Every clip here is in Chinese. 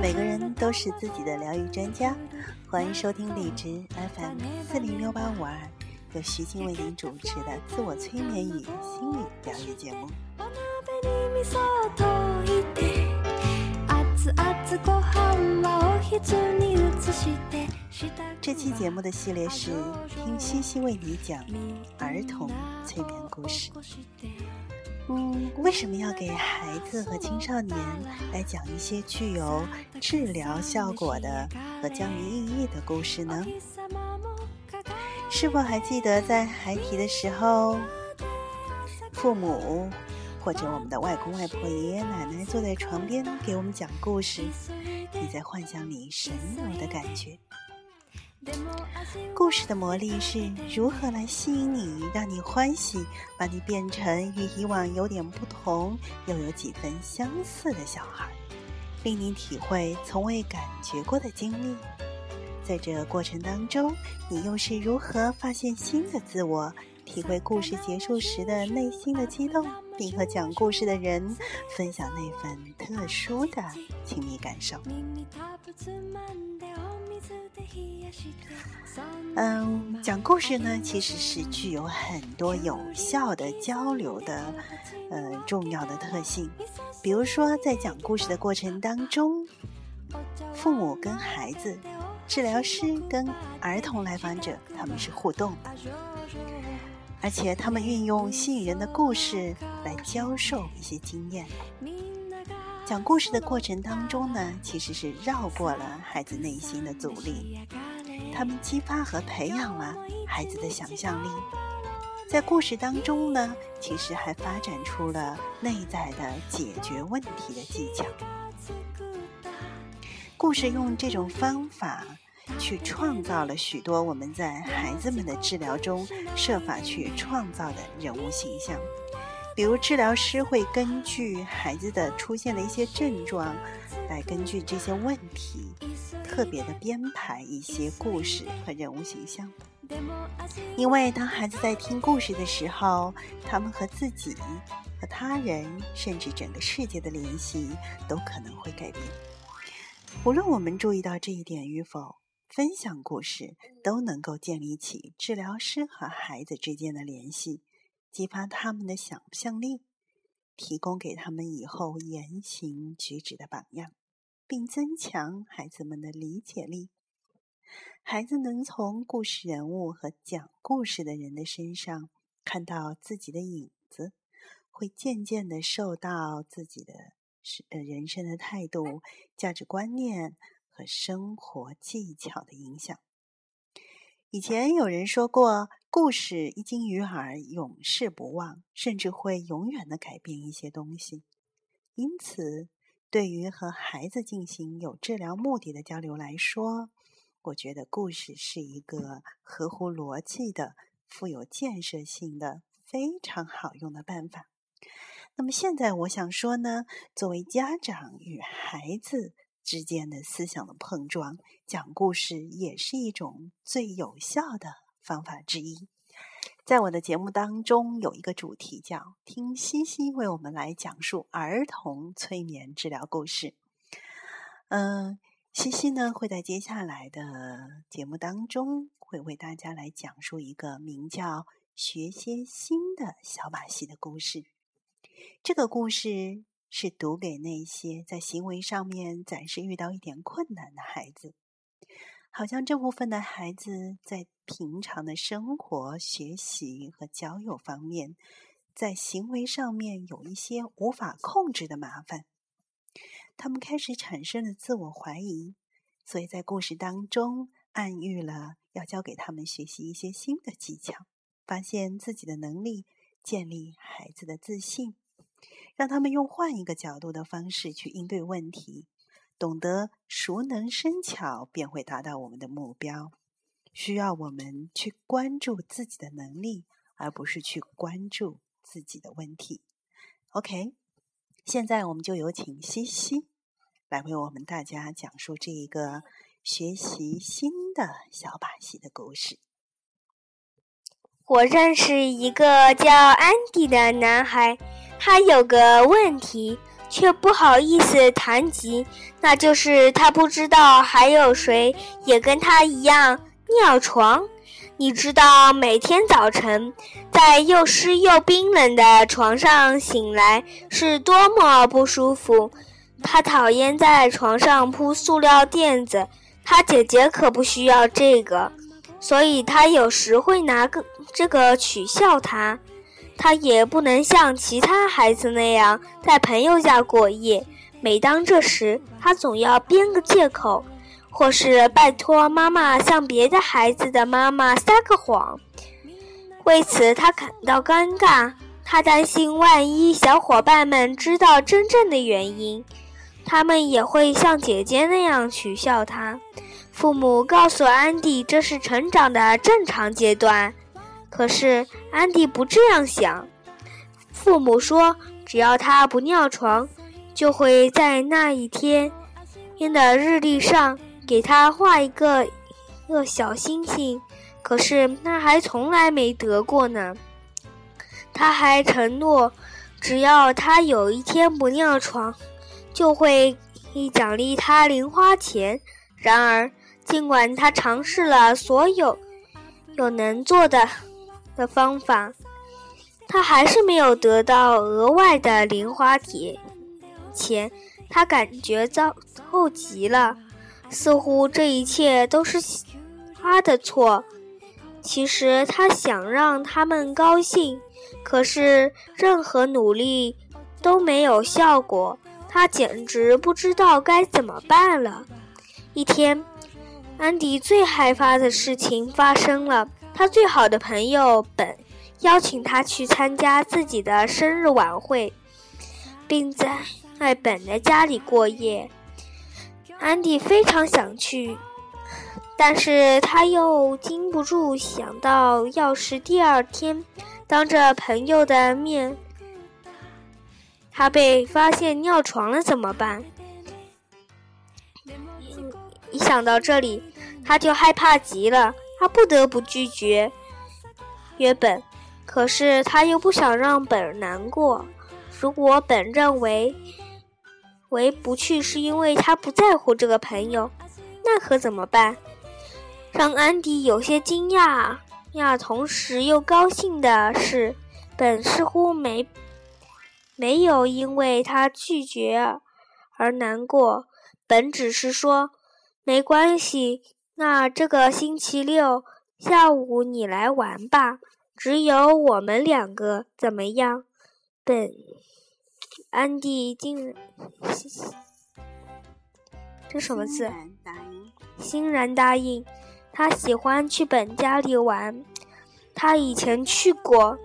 每个人都是自己的疗愈专家，欢迎收听荔枝 FM 四零六八五二，由徐静为您主持的自我催眠与心理疗愈节目。这期节目的系列是听西西为你讲儿童催眠故事。嗯，为什么要给孩子和青少年来讲一些具有治疗效果的和教育意义的故事呢？是否还记得在孩提的时候，父母或者我们的外公外婆、爷爷奶奶坐在床边给我们讲故事，你在幻想里神游的感觉？故事的魔力是如何来吸引你，让你欢喜，把你变成与以往有点不同又有几分相似的小孩，令你体会从未感觉过的经历。在这过程当中，你又是如何发现新的自我，体会故事结束时的内心的激动，并和讲故事的人分享那份特殊的亲密感受？嗯，讲故事呢，其实是具有很多有效的交流的，呃，重要的特性。比如说，在讲故事的过程当中，父母跟孩子、治疗师跟儿童来访者，他们是互动的，而且他们运用吸引人的故事来教授一些经验。讲故事的过程当中呢，其实是绕过了孩子内心的阻力，他们激发和培养了孩子的想象力，在故事当中呢，其实还发展出了内在的解决问题的技巧。故事用这种方法去创造了许多我们在孩子们的治疗中设法去创造的人物形象。比如，治疗师会根据孩子的出现的一些症状，来根据这些问题，特别的编排一些故事和人物形象。因为当孩子在听故事的时候，他们和自己、和他人，甚至整个世界的联系都可能会改变。无论我们注意到这一点与否，分享故事都能够建立起治疗师和孩子之间的联系。激发他们的想象力，提供给他们以后言行举止的榜样，并增强孩子们的理解力。孩子能从故事人物和讲故事的人的身上看到自己的影子，会渐渐的受到自己的是呃人生的态度、价值观念和生活技巧的影响。以前有人说过，故事一经于耳，永世不忘，甚至会永远的改变一些东西。因此，对于和孩子进行有治疗目的的交流来说，我觉得故事是一个合乎逻辑的、富有建设性的、非常好用的办法。那么，现在我想说呢，作为家长与孩子。之间的思想的碰撞，讲故事也是一种最有效的方法之一。在我的节目当中，有一个主题叫“听西西为我们来讲述儿童催眠治疗故事”。嗯，西西呢会在接下来的节目当中，会为大家来讲述一个名叫“学些新的小把戏”的故事。这个故事。是读给那些在行为上面暂时遇到一点困难的孩子，好像这部分的孩子在平常的生活、学习和交友方面，在行为上面有一些无法控制的麻烦，他们开始产生了自我怀疑，所以在故事当中暗喻了要教给他们学习一些新的技巧，发现自己的能力，建立孩子的自信。让他们用换一个角度的方式去应对问题，懂得熟能生巧便会达到我们的目标。需要我们去关注自己的能力，而不是去关注自己的问题。OK，现在我们就有请西西来为我们大家讲述这一个学习新的小把戏的故事。我认识一个叫安迪的男孩，他有个问题，却不好意思谈及，那就是他不知道还有谁也跟他一样尿床。你知道每天早晨在又湿又冰冷的床上醒来是多么不舒服。他讨厌在床上铺塑料垫子，他姐姐可不需要这个，所以他有时会拿个这个取笑他。他也不能像其他孩子那样在朋友家过夜，每当这时，他总要编个借口。或是拜托妈妈向别的孩子的妈妈撒个谎，为此他感到尴尬。他担心万一小伙伴们知道真正的原因，他们也会像姐姐那样取笑他。父母告诉安迪这是成长的正常阶段，可是安迪不这样想。父母说，只要他不尿床，就会在那一天天的日历上。给他画一个一个小星星，可是他还从来没得过呢。他还承诺，只要他有一天不尿床，就会奖励他零花钱。然而，尽管他尝试了所有有能做的的方法，他还是没有得到额外的零花钱。他感觉糟透极了。似乎这一切都是他的错。其实他想让他们高兴，可是任何努力都没有效果。他简直不知道该怎么办了。一天，安迪最害怕的事情发生了。他最好的朋友本邀请他去参加自己的生日晚会，并在在本的家里过夜。安迪非常想去，但是他又禁不住想到，要是第二天当着朋友的面，他被发现尿床了怎么办？一想到这里，他就害怕极了。他不得不拒绝约本，可是他又不想让本难过。如果本认为，为不去是因为他不在乎这个朋友，那可怎么办？让安迪有些惊讶呀，同时又高兴的是，本似乎没没有因为他拒绝而难过。本只是说没关系，那这个星期六下午你来玩吧，只有我们两个，怎么样？本。安迪竟然，这什么字？欣然答应。他喜欢去本家里玩，他以前去过，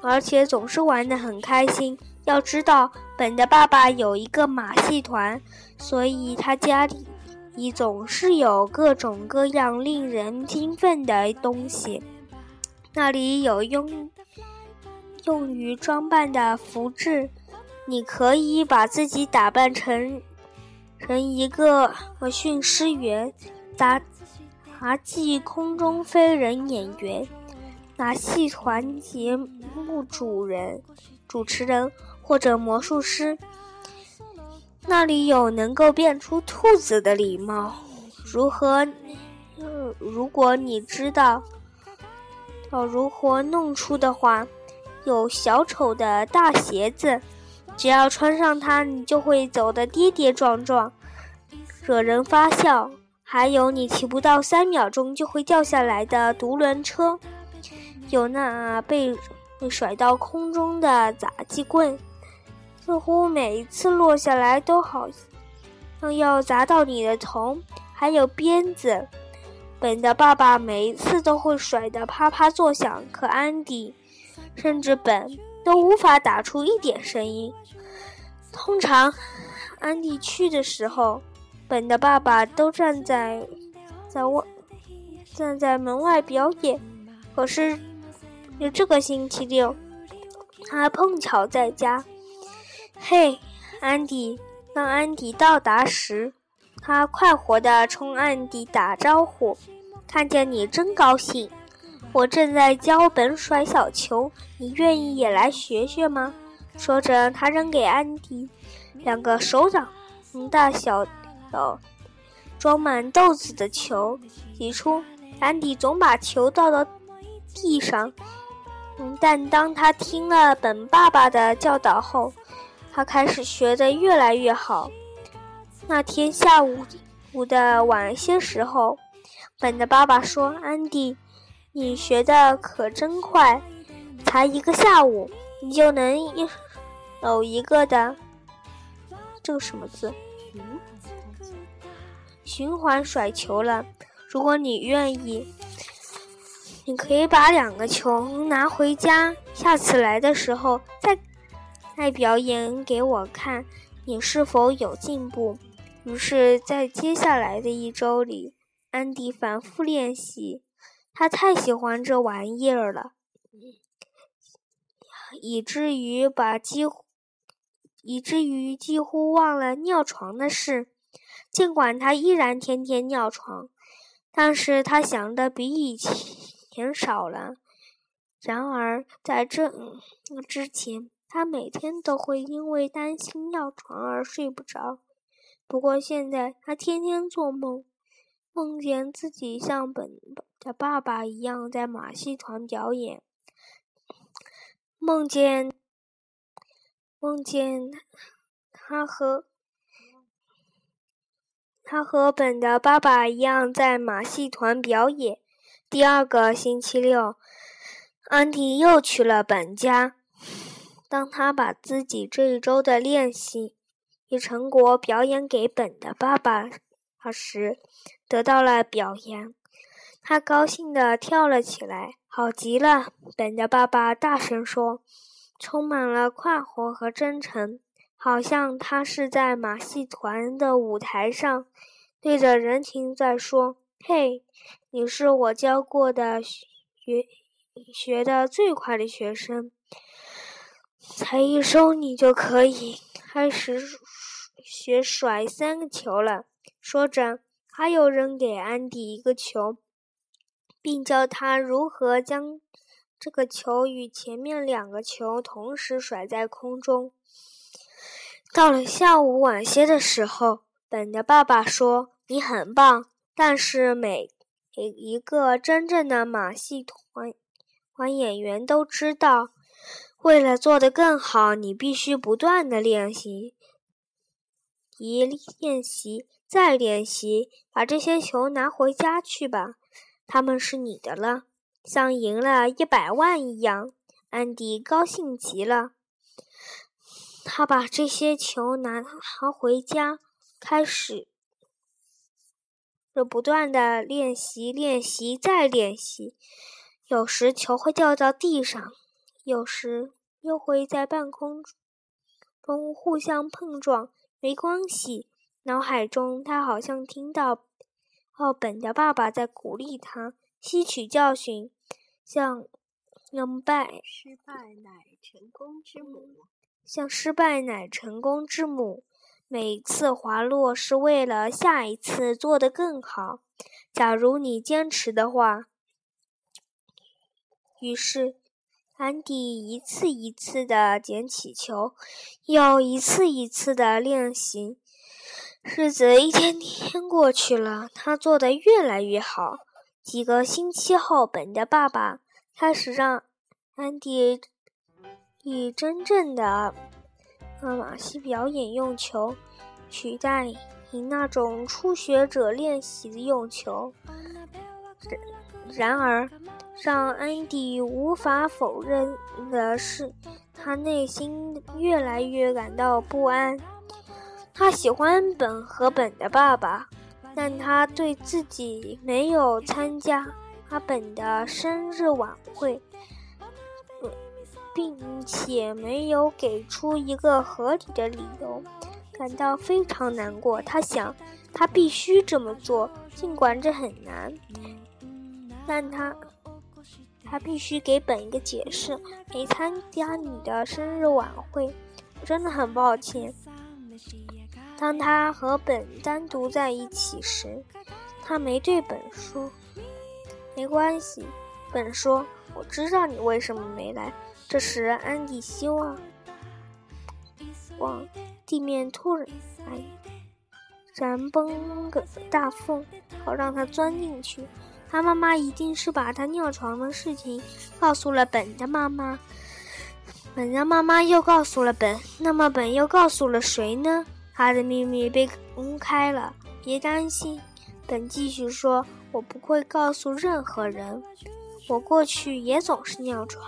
而且总是玩得很开心。要知道，本的爸爸有一个马戏团，所以他家里你总是有各种各样令人兴奋的东西。那里有用用于装扮的服饰。你可以把自己打扮成成一个驯狮员、杂杂技空中飞人演员、马戏团节目主人、主持人或者魔术师。那里有能够变出兔子的礼帽。如何？如果你知道要如何弄出的话，有小丑的大鞋子。只要穿上它，你就会走得跌跌撞撞，惹人发笑。还有，你骑不到三秒钟就会掉下来的独轮车，有那被甩到空中的杂技棍，似乎每一次落下来都好像要砸到你的头。还有鞭子，本的爸爸每一次都会甩得啪啪作响，可安迪，甚至本。都无法打出一点声音。通常，安迪去的时候，本的爸爸都站在在外，站在门外表演。可是，这个星期六，他碰巧在家。嘿，安迪。当安迪到达时，他快活地冲安迪打招呼：“看见你真高兴。我正在教本甩小球，你愿意也来学学吗？”说着，他扔给安迪两个手掌大小的装满豆子的球。起初，安迪总把球倒到地上，但当他听了本爸爸的教导后，他开始学得越来越好。那天下午午的晚些时候，本的爸爸说：“安迪，你学的可真快，才一个下午，你就能一。”有一个的，这个什么字？循环甩球了。如果你愿意，你可以把两个球拿回家，下次来的时候再爱表演给我看，你是否有进步？于是，在接下来的一周里，安迪反复练习，他太喜欢这玩意儿了，以至于把几乎。以至于几乎忘了尿床的事。尽管他依然天天尿床，但是他想的比以前少了。然而在这之前，他每天都会因为担心尿床而睡不着。不过现在，他天天做梦，梦见自己像本的爸爸一样在马戏团表演，梦见。梦见他和他和本的爸爸一样在马戏团表演。第二个星期六，安迪又去了本家。当他把自己这一周的练习与成果表演给本的爸爸时，得到了表扬。他高兴地跳了起来，好极了！本的爸爸大声说。充满了快活和真诚，好像他是在马戏团的舞台上，对着人群在说：“嘿，你是我教过的学学的最快的学生，才一收你就可以开始学甩三个球了。”说着，他又扔给安迪一个球，并教他如何将。这个球与前面两个球同时甩在空中。到了下午晚些的时候，本的爸爸说：“你很棒，但是每一个真正的马戏团团演员都知道，为了做得更好，你必须不断的练习，一练习再练习。把这些球拿回家去吧，他们是你的了。”像赢了一百万一样，安迪高兴极了。他把这些球拿拿回家，开始这不断的练习，练习再练习。有时球会掉到地上，有时又会在半空中互相碰撞。没关系，脑海中他好像听到奥本的爸爸在鼓励他。吸取教训，像让败失败乃成功之母，像失败乃成功之母。每次滑落是为了下一次做得更好。假如你坚持的话。于是，安迪一次一次地捡起球，又一次一次地练习。日子一天天过去了，他做得越来越好。几个星期后，本的爸爸开始让安迪以真正的马戏表演用球取代以那种初学者练习的用球。然而，让安迪无法否认的是，他内心越来越感到不安。他喜欢本和本的爸爸。但他对自己没有参加阿本的生日晚会，并且没有给出一个合理的理由，感到非常难过。他想，他必须这么做，尽管这很难。但他，他必须给本一个解释。没参加你的生日晚会，真的很抱歉。当他和本单独在一起时，他没对本说：“没关系。”本说：“我知道你为什么没来。”这时，安迪希望往地面突然然崩个大缝，好让他钻进去。他妈妈一定是把他尿床的事情告诉了本的妈妈，本的妈妈又告诉了本，那么本又告诉了谁呢？他的秘密被公开了。别担心，本继续说：“我不会告诉任何人。我过去也总是尿床。”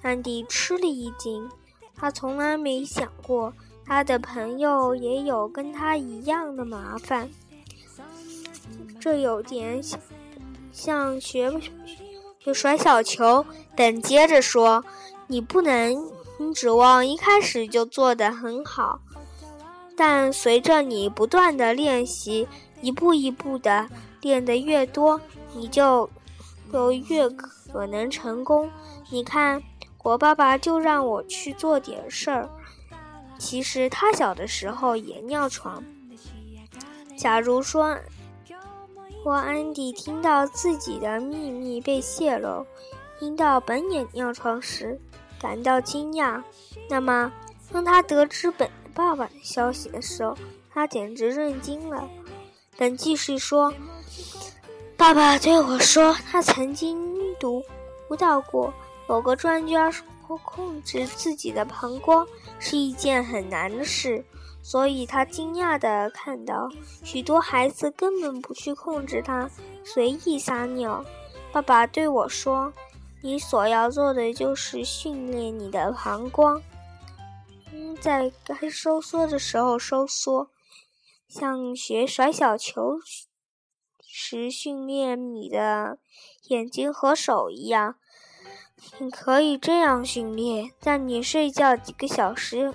安迪吃了一惊，他从来没想过他的朋友也有跟他一样的麻烦。这有点小像学学甩小球。等接着说：“你不能指望一开始就做得很好，但随着你不断的练习，一步一步的练得越多，你就就越可能成功。你看。”我爸爸就让我去做点事儿。其实他小的时候也尿床。假如说，我安迪听到自己的秘密被泄露，听到本也尿床时感到惊讶，那么当他得知本爸爸的消息的时候，他简直震惊了。本继续说：“爸爸对我说，他曾经读读到过。”某个专家说，控制自己的膀胱是一件很难的事，所以他惊讶地看到许多孩子根本不去控制它，随意撒尿。爸爸对我说：“你所要做的就是训练你的膀胱，嗯，在该收缩的时候收缩，像学甩小球时训练你的眼睛和手一样。”你可以这样训练：在你睡觉几个小时，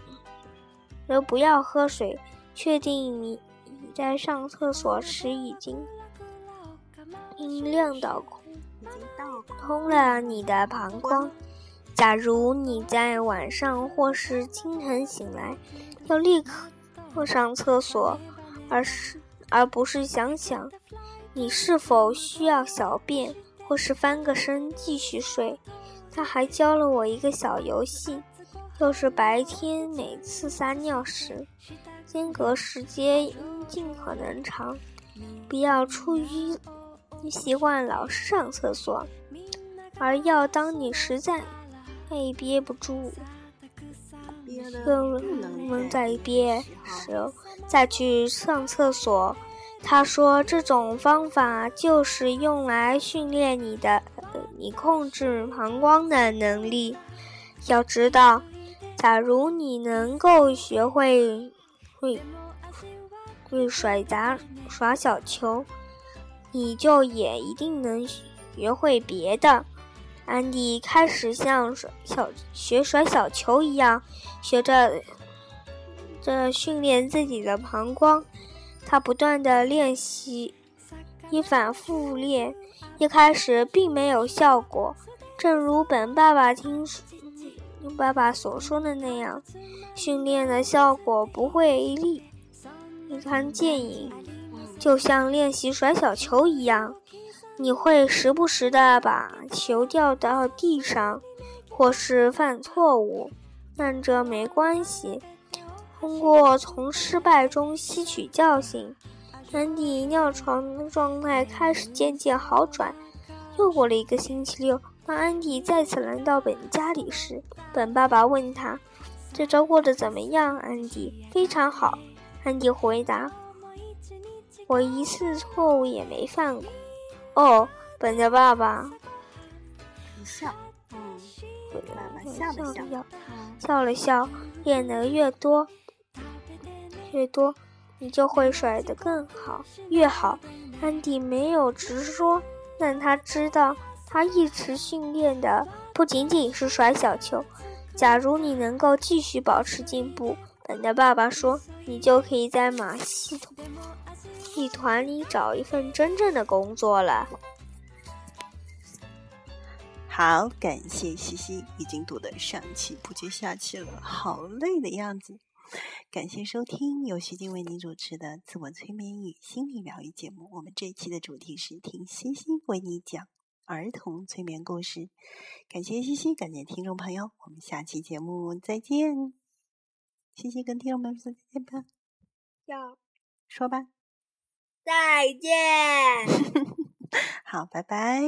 都不要喝水，确定你你在上厕所时已经音量导空，已经倒空了你的膀胱。假如你在晚上或是清晨醒来，要立刻上厕所，而是而不是想想你是否需要小便，或是翻个身继续睡。他还教了我一个小游戏，就是白天每次撒尿时，间隔时间应尽可能长，不要出于习惯老是上厕所，而要当你实在憋憋不住，更能在憋时再去上厕所。他说：“这种方法就是用来训练你的，你控制膀胱的能力。要知道，假如你能够学会会会甩杂耍小球，你就也一定能学会别的。”安迪开始像甩小学甩小球一样，学着这训练自己的膀胱。他不断的练习，一反复练，一开始并没有效果。正如本爸爸听说爸爸所说的那样，训练的效果不会立立竿见影，就像练习甩小球一样，你会时不时的把球掉到地上，或是犯错误，但这没关系。通过从失败中吸取教训，安迪尿床的状态开始渐渐好转。又过了一个星期六，当安迪再次来到本家里时，本爸爸问他：“这周过得怎么样？”安迪：“非常好。”安迪回答：“我一次错误也没犯过。”哦，本的爸爸笑，嗯，本爸爸笑了笑，笑了笑，练得越多。越多，你就会甩得更好，越好。安迪没有直说，但他知道，他一直训练的不仅仅是甩小球。假如你能够继续保持进步，本的爸爸说，你就可以在马戏团里找一份真正的工作了。好，感谢西西，已经读得上气不接下气了，好累的样子。感谢收听由徐静为您主持的自我催眠与心理疗愈节目。我们这一期的主题是听西西为你讲儿童催眠故事。感谢西西，感谢听众朋友，我们下期节目再见。西西跟听众朋友说再见吧。要说吧。再见。好，拜拜。